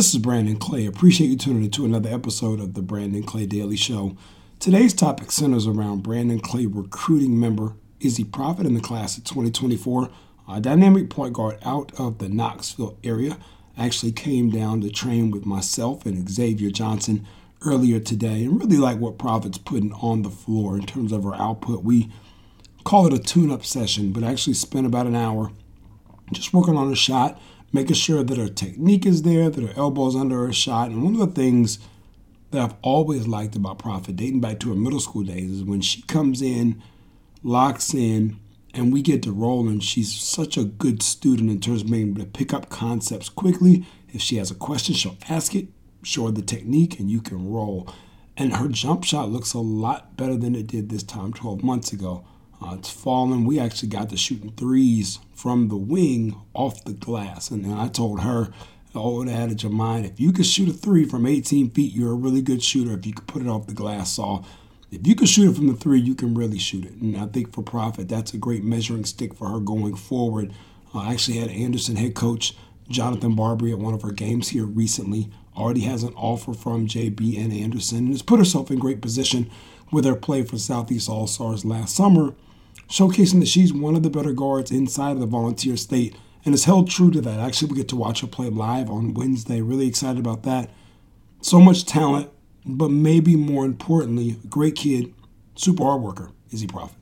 This is Brandon Clay. Appreciate you tuning into another episode of the Brandon Clay Daily Show. Today's topic centers around Brandon Clay recruiting member Izzy Profit in the class of 2024. A dynamic point guard out of the Knoxville area actually came down to train with myself and Xavier Johnson earlier today and really like what Profit's putting on the floor in terms of her output. We call it a tune up session, but actually spent about an hour just working on a shot, making sure that her technique is there, that her elbow's under her shot. And one of the things that I've always liked about Profit, dating back to her middle school days, is when she comes in, locks in, and we get to roll. And she's such a good student in terms of being able to pick up concepts quickly. If she has a question, she'll ask it, show her the technique, and you can roll. And her jump shot looks a lot better than it did this time 12 months ago. Uh, it's fallen. We actually got to shooting threes from the wing off the glass. And then I told her, old adage of mine, if you can shoot a three from 18 feet, you're a really good shooter. If you can put it off the glass saw, if you can shoot it from the three, you can really shoot it. And I think for Profit, that's a great measuring stick for her going forward. Uh, I actually had Anderson head coach Jonathan Barbary at one of her games here recently. Already has an offer from JB and Anderson and has put herself in great position with her play for Southeast All Stars last summer showcasing that she's one of the better guards inside of the volunteer state and has held true to that. Actually, we get to watch her play live on Wednesday. Really excited about that. So much talent, but maybe more importantly, great kid, super hard worker, Izzy Profit.